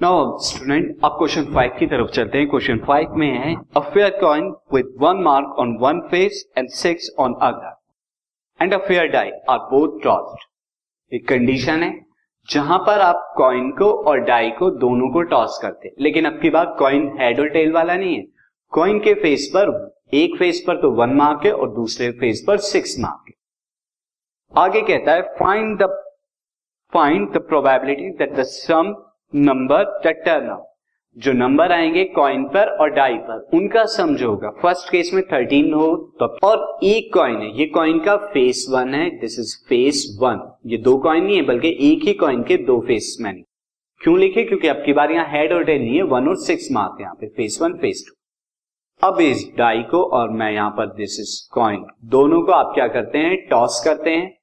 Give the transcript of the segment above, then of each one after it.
Now student अब question five की तरफ़ चलते हैं। क्वेश्चन फाइव में है a fair coin with one mark on one face and six on other and a fair die are both tossed एक condition है, जहाँ पर आप कॉइन को और डाई को दोनों को टॉस करते। हैं लेकिन अब की बात कॉइन हेड और टेल वाला नहीं है। कॉइन के फेस पर, एक फेस पर तो वन मार्क है और दूसरे फेस पर सिक्स मार्क है। आगे कहता है find the find the probability that the sum number the turn जो नंबर आएँगे कॉइन पर और डाई पर, उनका सम जो होगा फ़र्स्ट केस में थर्टीन हो तो और एक कॉइन है, ये कॉइन का फेस वन है दिस इज़ फेस वन ये दो कॉइन नहीं है, बल्कि एक ही कॉइन के दो फेस मैंने। क्यों लिखे? क्योंकि आपकी बार यहाँ हेड और टेल नहीं है वन और सिक्स मार्क यहाँ पे फेस वन फेस टू अब इस डाई को और मैं यहाँ पर दिस इज़ कॉइन दोनों को आप क्या करते हैं? टॉस करते हैं।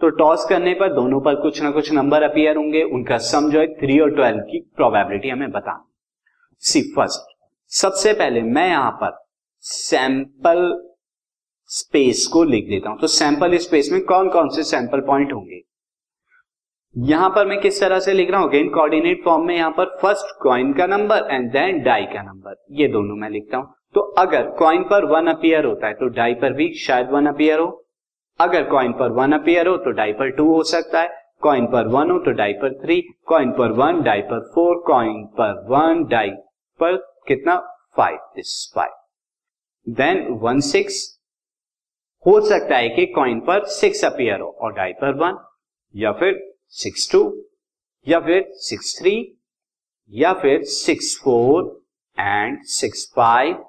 तो टॉस करने पर दोनों पर कुछ ना कुछ नंबर अपियर होंगे। उनका सम जो है थ्री और ट्वेल्व की प्रोबेबिलिटी हमें बता। सी फ़र्स्ट सबसे पहले मैं यहाँ पर सैंपल स्पेस को लिख देता हूँ। तो सैंपल स्पेस में कौन कौन से सैंपल पॉइंट होंगे? यहाँ पर मैं किस तरह से लिख रहा हूँ? अगेन कोऑर्डिनेट फॉर्म में यहाँ पर फ़र्स्ट कॉइन का नंबर एंड देन डाई का नंबर ये दोनों मैं लिखता हूँ। तो अगर कॉइन पर वन अपियर होता है तो डाई पर भी शायद वन अपियर हो। अगर कॉइन पर वन अपियर हो तो डाई पर टू हो सकता है। कॉइन पर वन हो तो डाई पर थ्री कॉइन पर वन डाई पर फोर कॉइन पर वन डाई पर कितना? Five this five then one six हो सकता है कि कॉइन पर सिक्स अपियर हो और डाई पर वन या फिर सिक्स टू या फिर सिक्स थ्री या फिर six four and six five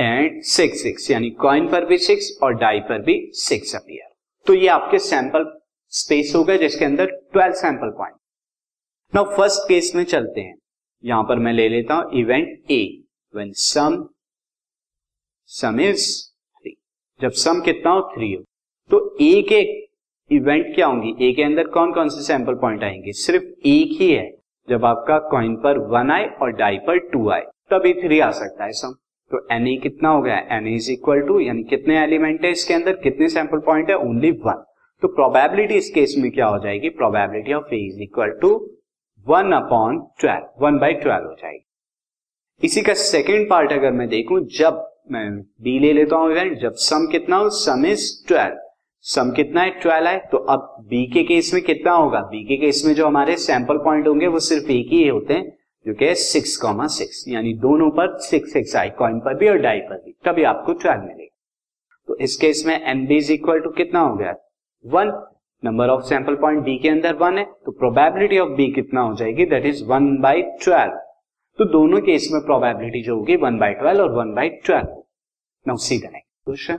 and six six यानी कॉइन पर भी सिक्स और डाई पर भी सिक्स अपियर तो ये आपके सैंपल स्पेस हो गए जिसके अंदर twelve sample point now first case में चलते हैं। यहाँ पर मैं ले लेता हूँ event A when sum sum is three जब सम कितना हो थ्री हो। तो एक एक इवेंट क्या होंगी? ए के अंदर कौन कौन से सैंपल पॉइंट आएँगे? सिर्फ़ एक ही है। जब आपका कॉइन पर वन आए और डाई पर टू आए, तभी थ्री आ सकता है सम तो एन ए कितना हो गया? एन इज़ इक्वल टू यानी कितने एलिमेंट है इसके अंदर? कितने सैंपल पॉइंट है? ओनली वन तो प्रोबेबिलिटी इस केस में क्या हो जाएगी? Probability of A is equal to one upon twelve one by twelve हो जाएगी. इसी का सेकेंड पार्ट अगर मैं देखूँ, जब मैं बी ले लेता हूँ इवेंट जब सम कितना हो? सम इज़ ट्वेल्व सम कितना है? ट्वेल्व है तो अब बी के केस में कितना होगा? बी के केस में जो हमारे सैंपल पॉइंट होंगे, वो सिर्फ़ एक ही होते हैं। जो कि सिक्स कॉमा सिक्स यानी दोनों पर सिक्स सिक्स आई कॉइन पर भी और डाई पर भी, तभी आपको ट्वेल्व मिलेगा। तो इस केस में n B is equal to कितना हो गया? One number of sample point B के अंदर वन है तो प्रोबेबिलिटी ऑफ़ बी कितना हो जाएगी? That is one by twelve तो दोनों केस में प्रोबेबिलिटी जो होगी वन बाई ट्वेल्व और one by twelve now see the next question